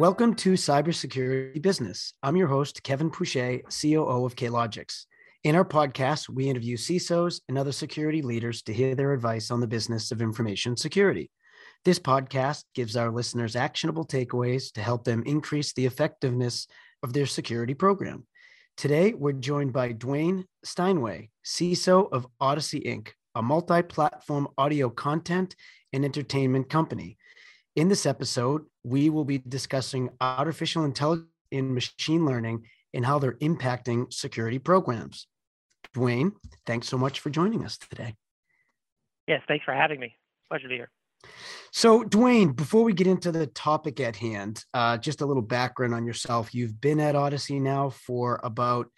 Welcome to Cybersecurity Business. I'm your host, Kevin Pouchet, COO of Klogix. In our podcast, we interview CISOs and other security leaders to hear their advice on the business of information security. This podcast gives our listeners actionable takeaways to help them increase the effectiveness of their security program. Today, we're joined by Dwayne Steinway, CISO of Audacy Inc., a multi platform audio content and entertainment company. In this episode, we will be discussing artificial intelligence in machine learning and how they're impacting security programs. Dwayne, thanks so much for joining us today. Yes, thanks for having me. Pleasure to be here. So, Dwayne, before we get into the topic at hand, uh, just a little background on yourself. You've been at Audacy now for about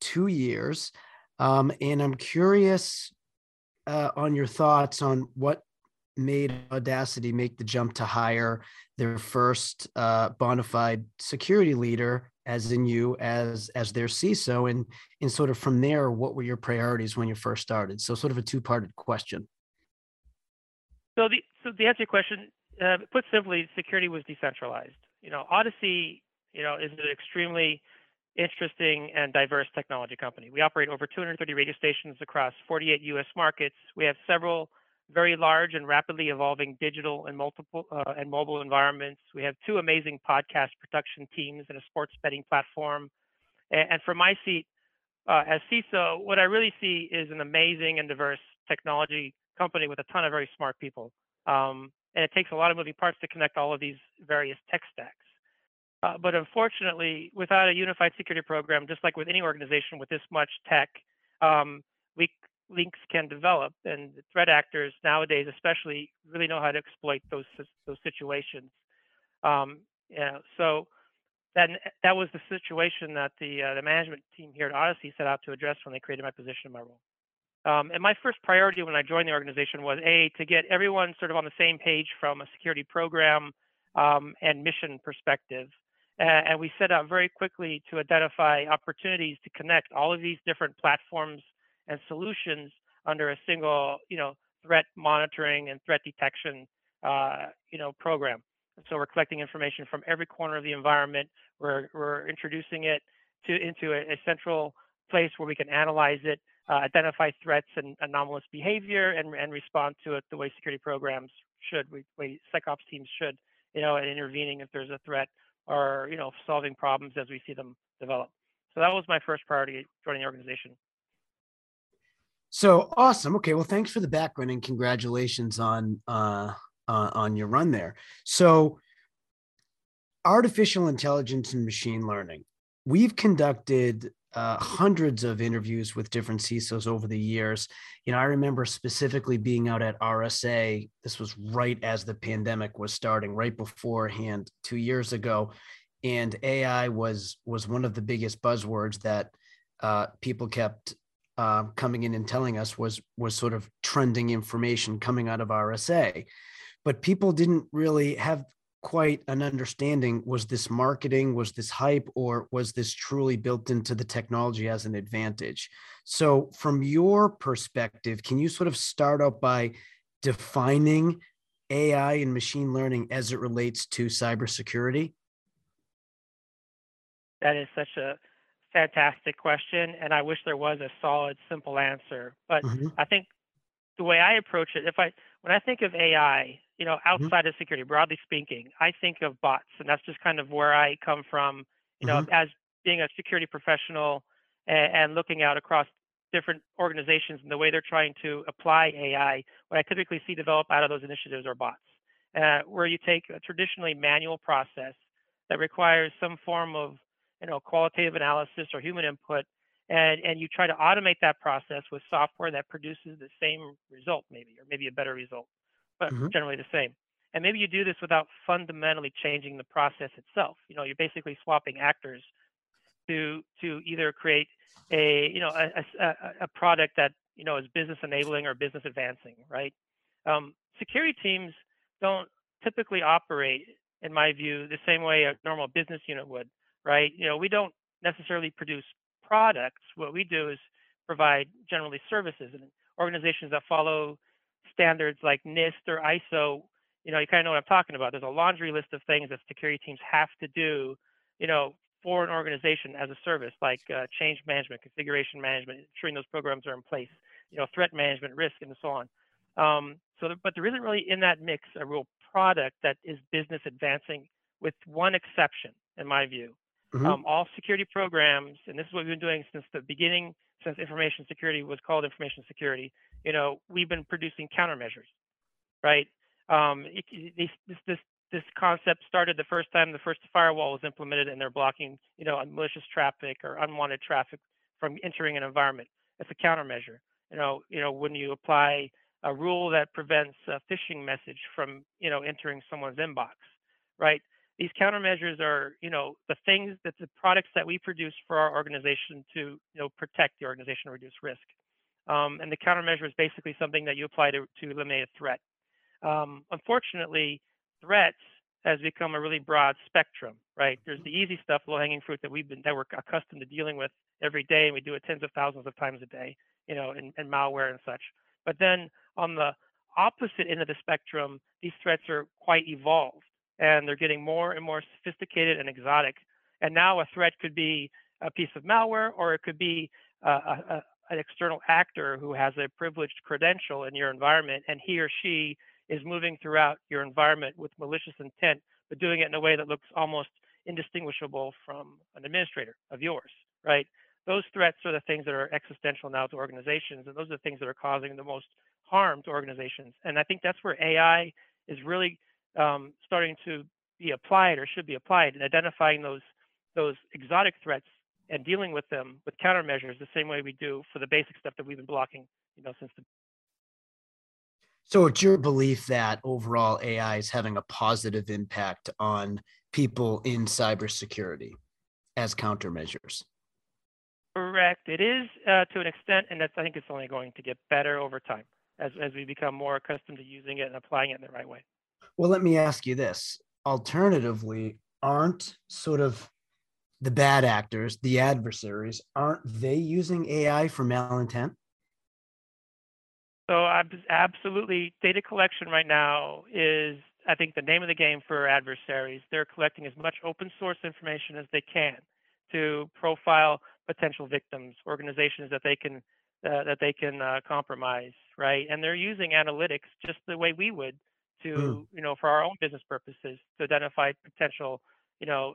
two years, um, and I'm curious uh, on your thoughts on what made Audacy make the jump to hire their first uh, bona fide security leader, as in you, as as their CISO, and and sort of from there, what were your priorities when you first started? So, sort of a two parted question. So the so the answer to your question, uh, put simply, security was decentralized. You know, Audacy, you know, is an extremely interesting and diverse technology company. We operate over 230 radio stations across 48 U.S. markets. We have several very large and rapidly evolving digital and multiple uh, and mobile environments. We have two amazing podcast production teams and a sports betting platform. And, and from my seat uh, as CISO, what I really see is an amazing and diverse technology company with a ton of very smart people. Um, and it takes a lot of moving parts to connect all of these various tech stacks. Uh, but unfortunately, without a unified security program, just like with any organization with this much tech, um, weak links can develop, and threat actors nowadays, especially, really know how to exploit those those situations. Um, yeah, so that that was the situation that the uh, the management team here at Audacy set out to address when they created my position in my role. Um, and my first priority when I joined the organization was a to get everyone sort of on the same page from a security program um, and mission perspective. And, and we set out very quickly to identify opportunities to connect all of these different platforms and solutions under a single, you know, threat monitoring and threat detection, uh, you know, program. so we're collecting information from every corner of the environment. We're, we're introducing it to into a, a central place where we can analyze it uh, identify threats and anomalous behavior and, and respond to it the way security programs should, we, way SecOps teams should, you know, and intervening if there's a threat or, you know, solving problems as we see them develop. So that was my first priority joining the organization. So awesome. Okay. Well, thanks for the background and congratulations on uh, uh, on your run there. So, artificial intelligence and machine learning. We've conducted uh, hundreds of interviews with different CISOs over the years. You know, I remember specifically being out at RSA. This was right as the pandemic was starting, right beforehand, two years ago, and AI was was one of the biggest buzzwords that uh, people kept uh, coming in and telling us was was sort of trending information coming out of RSA. But people didn't really have quite an understanding was this marketing was this hype or was this truly built into the technology as an advantage so from your perspective can you sort of start out by defining ai and machine learning as it relates to cybersecurity that is such a fantastic question and i wish there was a solid simple answer but mm-hmm. i think the way i approach it if i when i think of ai you know, mm-hmm. outside mm-hmm. of security, broadly speaking, I think of bots, and that's just kind of where I come from. You know, mm-hmm. as being a security professional and, and, looking out across different organizations and the way they're trying to apply AI, what I typically see develop out of those initiatives are bots, uh, where you take a traditionally manual process that requires some form of, you know, qualitative analysis or human input, and and you try to automate that process with software that produces the same result, maybe, or maybe a better result but mm-hmm. generally the same. And maybe you do this without fundamentally changing the process itself. You know, you're basically swapping actors to to either create a you know a, a, a product that you know is business enabling or business advancing, right? Um, security teams don't typically operate, in my view, the same way a normal business unit would, right? You know, we don't necessarily produce products. What we do is provide generally services and organizations that follow standards like NIST or ISO, you know, you kind of know what I'm talking about. There's a laundry list of things that security teams have to do, you know, for an organization as a service, like uh, change management, configuration management, ensuring those programs are in place, you know, threat management, risk, and so on. Um, so, but there isn't really in that mix a real product that is business advancing, with one exception, in my view. Mm-hmm. Um, all security programs, and this is what we've been doing since the beginning, since information security was called information security. You know, we've been producing countermeasures, right? Um, it, this, this this concept started the first time the first firewall was implemented, and they're blocking, you know, malicious traffic or unwanted traffic from entering an environment. It's a countermeasure. You know, you know, when you apply a rule that prevents a phishing message from, you know, entering someone's inbox, right? These countermeasures are, you know, the things that the products that we produce for our organization to, you know, protect the organization and reduce risk. Um, and the countermeasure is basically something that you apply to, to eliminate a threat. Um, unfortunately, threats has become a really broad spectrum, right? There's the easy stuff, low-hanging fruit that we've been that we're accustomed to dealing with every day, and we do it tens of thousands of times a day, you know, in, in malware and such. But then on the opposite end of the spectrum, these threats are quite evolved, and they're getting more and more sophisticated and exotic. And now a threat could be a piece of malware, or it could be uh, a, a, an external actor who has a privileged credential in your environment, and he or she is moving throughout your environment with malicious intent, but doing it in a way that looks almost indistinguishable from an administrator of yours, right? Those threats are the things that are existential now to organizations, and those are the things that are causing the most harm to organizations. And I think that's where AI is really um, starting to be applied or should be applied in identifying those those exotic threats and dealing with them with countermeasures the same way we do for the basic stuff that we've been blocking, you know, since the so it's your belief that overall AI is having a positive impact on people in cybersecurity as countermeasures. Correct. It is uh, to an extent, and that's I think it's only going to get better over time as as we become more accustomed to using it and applying it in the right way. Well, let me ask you this. Alternatively, aren't sort of the bad actors, the adversaries, aren't they using AI for malintent? So absolutely, data collection right now is, I think, the name of the game for adversaries. They're collecting as much open source information as they can to profile potential victims, organizations that they can uh, that they can uh, compromise, right? And they're using analytics just the way we would to, mm. you know, for our own business purposes to identify potential, you know,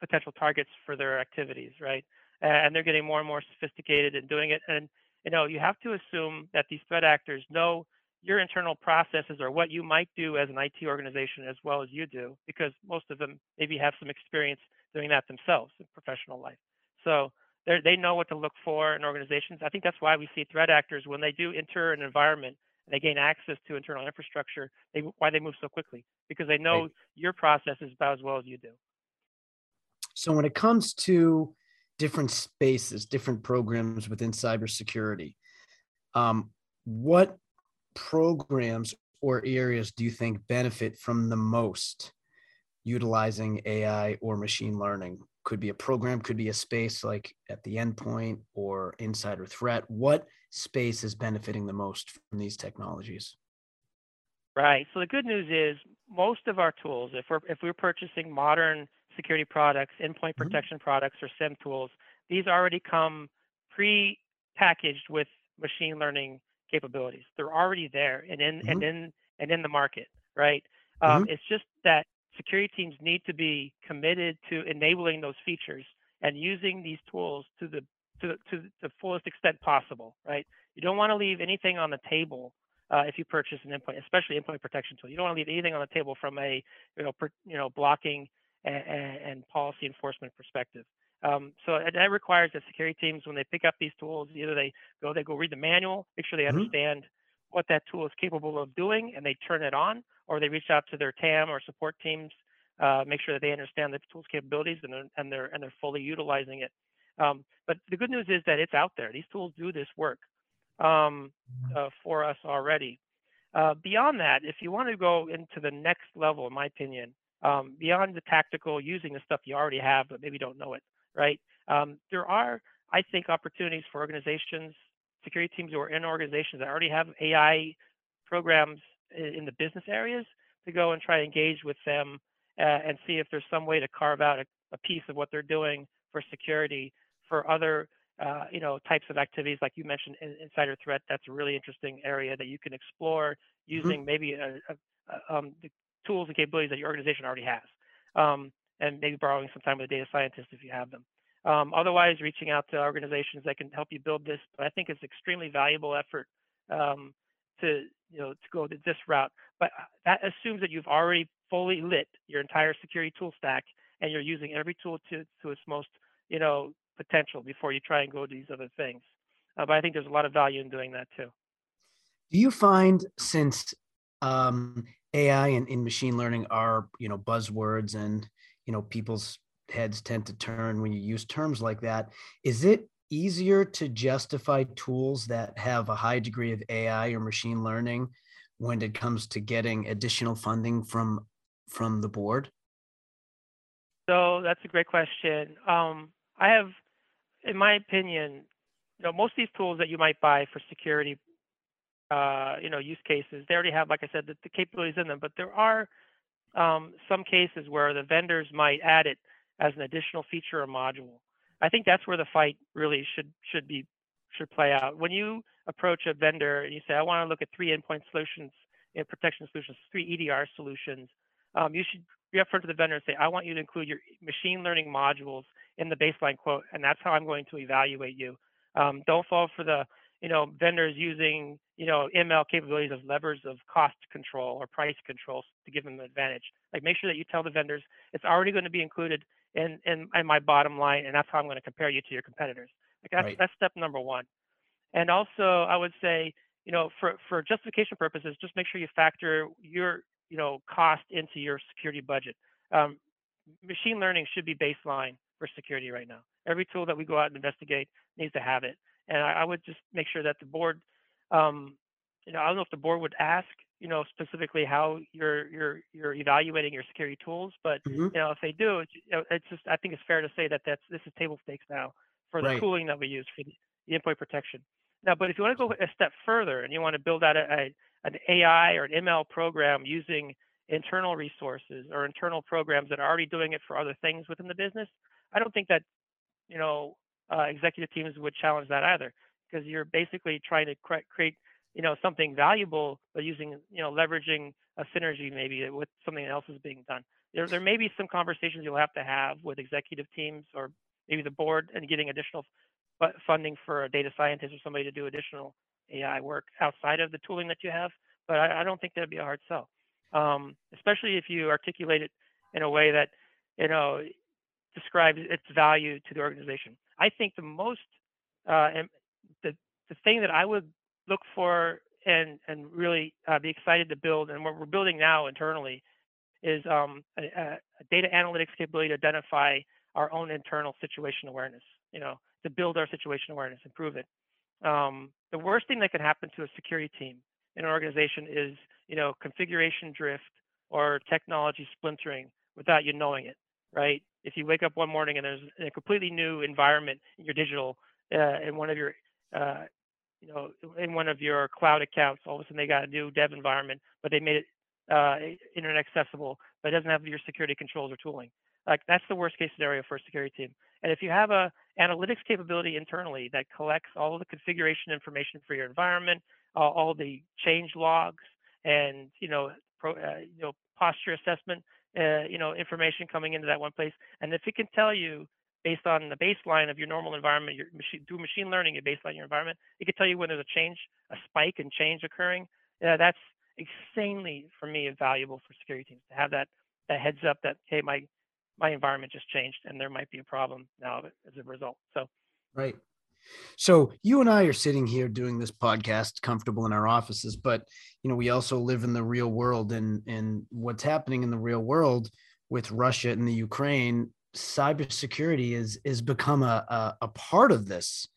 potential targets for their activities, right? And they're getting more and more sophisticated in doing it. And you know, you have to assume that these threat actors know your internal processes or what you might do as an IT organization as well as you do, because most of them maybe have some experience doing that themselves in professional life. So they know what to look for in organizations. I think that's why we see threat actors when they do enter an environment they gain access to internal infrastructure, they, why they move so quickly because they know right. your processes about as well as you do. So when it comes to different spaces, different programs within cybersecurity. Um, what programs or areas do you think benefit from the most utilizing AI or machine learning? Could be a program, could be a space like at the endpoint or insider threat. What space is benefiting the most from these technologies? Right. So the good news is most of our tools, if we're if we're purchasing modern security products, endpoint mm-hmm. protection products, or SIEM tools, these already come pre-packaged with machine learning capabilities. They're already there and in mm-hmm. and in and in the market, right? Um, mm-hmm. It's just that security teams need to be committed to enabling those features and using these tools to the to, to the fullest extent possible, right? You don't want to leave anything on the table uh, if you purchase an endpoint, especially endpoint protection tool. You don't want to leave anything on the table from a you know per, you know blocking and, and policy enforcement perspective. Um, so that requires that security teams, when they pick up these tools, either they go they go read the manual, make sure they mm-hmm. understand what that tool is capable of doing, and they turn it on, or they reach out to their TAM or support teams, uh, make sure that they understand the tool's capabilities and they're and they're and they're fully utilizing it. Um, but the good news is that it's out there. These tools do this work um, uh, for us already. Uh, beyond that, if you want to go into the next level, in my opinion, um, beyond the tactical, using the stuff you already have but maybe don't know it, right? Um, there are, I think, opportunities for organizations, security teams who are in organizations that already have AI programs in the business areas to go and try to engage with them uh, and see if there's some way to carve out a, a, piece of what they're doing for security for other uh, you know types of activities like you mentioned insider threat that's a really interesting area that you can explore mm-hmm. using mm-hmm. maybe a, a, um, the tools and capabilities that your organization already has um, and maybe borrowing some time with a data scientist if you have them um, otherwise reaching out to organizations that can help you build this but i think it's extremely valuable effort um, to you know to go this route but uh, that assumes that you've already fully lit your entire security tool stack and you're using every tool to, to its most, you know, potential before you try and go to these other things. Uh, but I think there's a lot of value in doing that too. Do you find since um, AI and, and machine learning are, you know, buzzwords and, you know, people's heads tend to turn when you use terms like that, is it easier to justify tools that have a high degree of AI or machine learning when it comes to getting additional funding from from the board? So that's a great question. Um, I have, in my opinion, you know, most of these tools that you might buy for security, uh, you know, use cases, they already have, like I said, the, the capabilities in them. But there are um, some cases where the vendors might add it as an additional feature or module. I think that's where the fight really should should be should play out. When you approach a vendor and you say, I want to look at three endpoint solutions and protection solutions, three EDR solutions, um, you should upfront to the vendor and say, I want you to include your machine learning modules in the baseline quote, and that's how I'm going to evaluate you. Um, don't fall for the, you know, vendors using, you know, ML capabilities as levers of cost control or price control to give them an advantage. Like make sure that you tell the vendors it's already going to be included in, in, in my bottom line, and that's how I'm going to compare you to your competitors. Like that's, right. that's step number one. And also, I would say, you know, for, for justification purposes, just make sure you factor your you know cost into your security budget. Um, machine learning should be baseline for security right now. Every tool that we go out and investigate needs to have it. And I, I would just make sure that the board, um, you know, I don't know if the board would ask, you know, specifically how you're you're you're evaluating your security tools, but mm-hmm. you know, if they do, it's, it's, just I think it's fair to say that that's this is table stakes now for the right. tooling that we use for the, the endpoint protection. Now, but if you want to go a step further and you want to build out a, a an AI or an ML program using internal resources or internal programs that are already doing it for other things within the business, I don't think that you know uh, executive teams would challenge that either because you're basically trying to cre- create you know something valuable but using you know leveraging a synergy maybe with something else is being done. There there may be some conversations you'll have to have with executive teams or maybe the board and getting additional funding for a data scientist or somebody to do additional AI work outside of the tooling that you have, but I, I don't think that'd be a hard sell, um, especially if you articulate it in a way that you know describes its value to the organization. I think the most uh, the the thing that I would look for and and really uh, be excited to build, and what we're building now internally, is um, a, a, data analytics capability to identify our own internal situation awareness. You know, to build our situation awareness, improve it. Um, the worst thing that can happen to a security team in an organization is, you know, configuration drift or technology splintering without you knowing it, right? If you wake up one morning and there's a completely new environment in your digital, uh, in one of your, uh, you know, in one of your cloud accounts, all of a sudden they got a new dev environment, but they made it uh, internet accessible, but it doesn't have your security controls or tooling. Like that's the worst case scenario for a security team. And if you have a analytics capability internally that collects all of the configuration information for your environment, uh, all the change logs, and you know, pro, uh, you know, posture assessment, uh, you know, information coming into that one place, and if it can tell you based on the baseline of your normal environment, your machine, through machine learning, you baseline your environment, it can tell you when there's a change, a spike and change occurring. Uh, that's insanely, for me, valuable for security teams to have that that heads up that hey, my my environment just changed and there might be a problem now as a result. So, right. So you and I are sitting here doing this podcast comfortable in our offices, but you know, we also live in the real world and and what's happening in the real world with Russia and the Ukraine, cybersecurity is is become a, a, a part of this.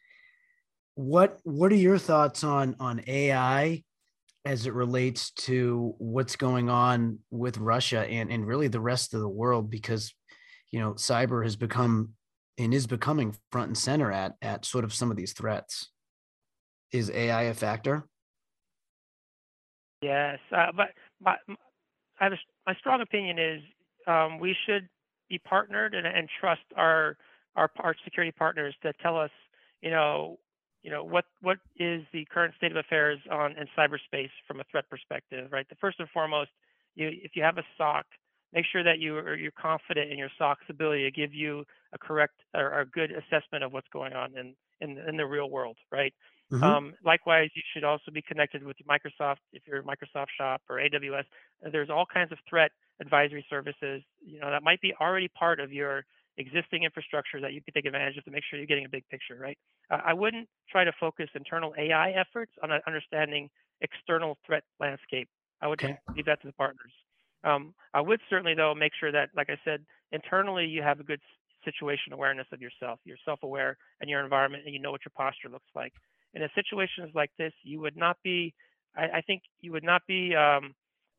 What what are your thoughts on on AI as it relates to what's going on with Russia and, and really the rest of the world? Because you know cyber has become and is becoming front and center at at sort of some of these threats is ai a factor yes uh, but my, a, my strong opinion is um, we should be partnered and, and trust our, our our security partners to tell us, you know, you know what what is the current state of affairs on in cyberspace from a threat perspective, right? The first and foremost, you if you have a SOC, make sure that you are you're confident in your SOC's ability to give you a correct or a good assessment of what's going on in in, in the real world, right? Mm-hmm. Um, likewise, you should also be connected with Microsoft if you're Microsoft Shop or AWS. There's all kinds of threat advisory services, you know, that might be already part of your existing infrastructure that you can take advantage of to make sure you're getting a big picture, right? Uh, I wouldn't try to focus internal AI efforts on understanding external threat landscape. I would okay. leave that to the partners. Um, I would certainly, though, make sure that, like I said, internally you have a good situation awareness of yourself. You're self-aware and your environment, and you know what your posture looks like. And in situations like this, you would not be. I, I think you would not be um,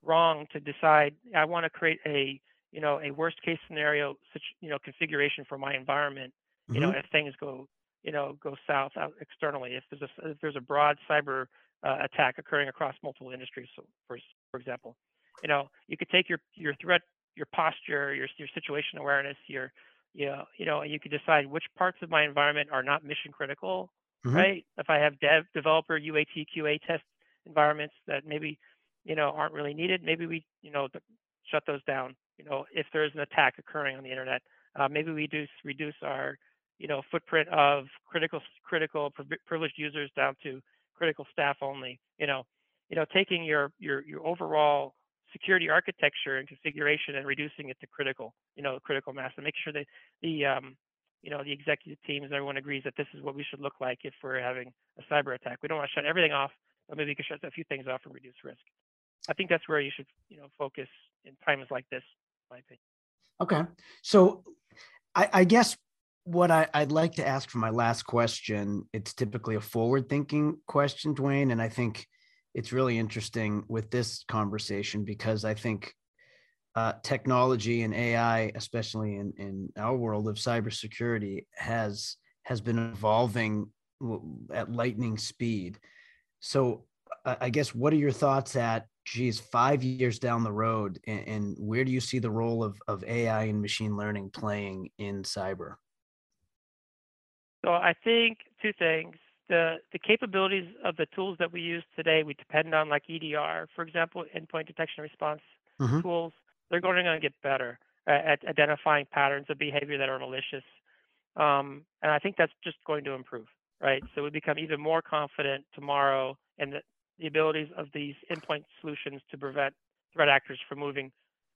wrong to decide. I want to create a, you know, a worst-case scenario, you know, configuration for my environment. Mm-hmm. You know, mm-hmm. if things go, you know, go south out externally. If there's a if there's a broad cyber uh, attack occurring across multiple industries, so for for example, you know, you could take your your threat, your posture, your your situation awareness, your you know, you know, you could decide which parts of my environment are not mission critical, mm-hmm. right? If I have dev, developer, UAT, QA test environments that maybe, you know, aren't really needed, maybe we, you know, shut those down. You know, if there is an attack occurring on the internet, uh, maybe we do reduce our, you know, footprint of critical critical privileged users down to critical staff only. You know, you know, taking your your your overall security architecture and configuration and reducing it to critical, you know, critical mass and make sure that the, um, you know, the executive teams, everyone agrees that this is what we should look like if we're having a cyber attack. We don't want to shut everything off, but maybe we can shut a few things off and reduce risk. I think that's where you should, you know, focus in times like this, my opinion. Okay. So I, I guess what I, would like to ask for my last question, it's typically a forward thinking question, Dwayne. And I think it's really interesting with this conversation because I think uh, technology and AI, especially in, in our world of cybersecurity, has has been evolving at lightning speed. So, I guess what are your thoughts at geez five years down the road, and, and where do you see the role of of AI and machine learning playing in cyber? So I think two things the, the capabilities of the tools that we use today, we depend on like EDR, for example, endpoint detection response mm-hmm. tools. They're going to get better at, at, identifying patterns of behavior that are malicious. Um, and I think that's just going to improve, right? So we become even more confident tomorrow in the, the abilities of these endpoint solutions to prevent threat actors from moving,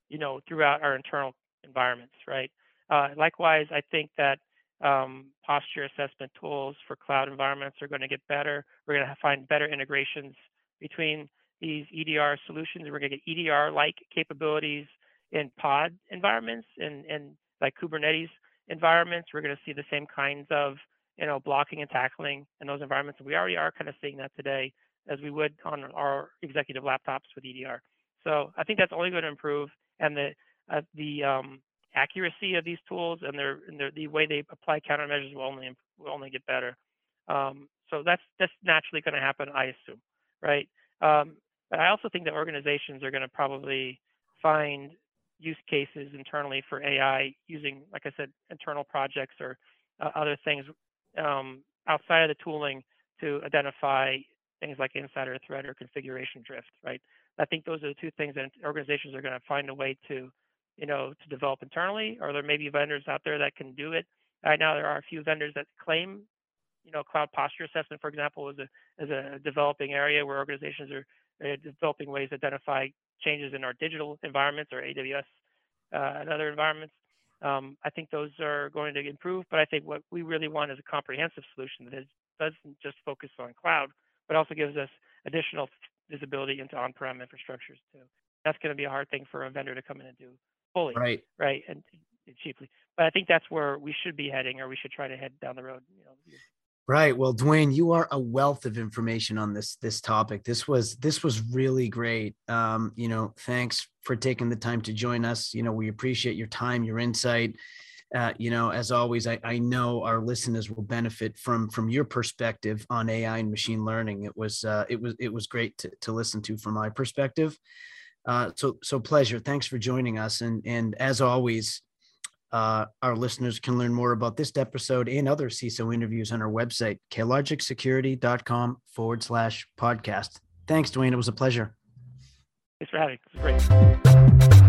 you know, throughout our internal environments, right? Uh, likewise, I think that um, posture assessment tools for cloud environments are going to get better. We're going to find better integrations between these EDR solutions. We're going to get EDR-like capabilities in pod environments and, like Kubernetes environments. We're going to see the same kinds of you know blocking and tackling in those environments. We already are kind of seeing that today as we would on our executive laptops with EDR. So I think that's only going to improve, and the uh, the um, accuracy of these tools and their, and their the way they apply countermeasures will only will only get better. Um, so that's that's naturally going to happen, I assume, right? Um, but I also think that organizations are going to probably find use cases internally for AI using, like I said, internal projects or uh, other things um, outside of the tooling to identify things like insider threat or configuration drift, right? I think those are the two things that organizations are going to find a way to you know, to develop internally, or there may be vendors out there that can do it. Right now, there are a few vendors that claim, you know, cloud posture assessment, for example, is a is a developing area where organizations are uh, developing ways to identify changes in our digital environments or AWS uh, and other environments. Um, I think those are going to improve, but I think what we really want is a comprehensive solution that is, doesn't just focus on cloud, but also gives us additional visibility into on-prem infrastructures too. That's going to be a hard thing for a vendor to come in and do fully, right, right, and, and cheaply. But I think that's where we should be heading, or we should try to head down the road. You know. Right. Well, Dwayne, you are a wealth of information on this this topic. This was this was really great. Um, you know, thanks for taking the time to join us. You know, we appreciate your time, your insight. Uh, you know, as always, I, I know our listeners will benefit from from your perspective on AI and machine learning. It was uh, it was it was great to, to listen to from my perspective. Uh, so so pleasure. Thanks for joining us. And and as always, uh, our listeners can learn more about this episode and other CISO interviews on our website, klogixsecurity.com forward slash podcast. Thanks, Dwayne. It was a pleasure. Thanks for having me. It was great.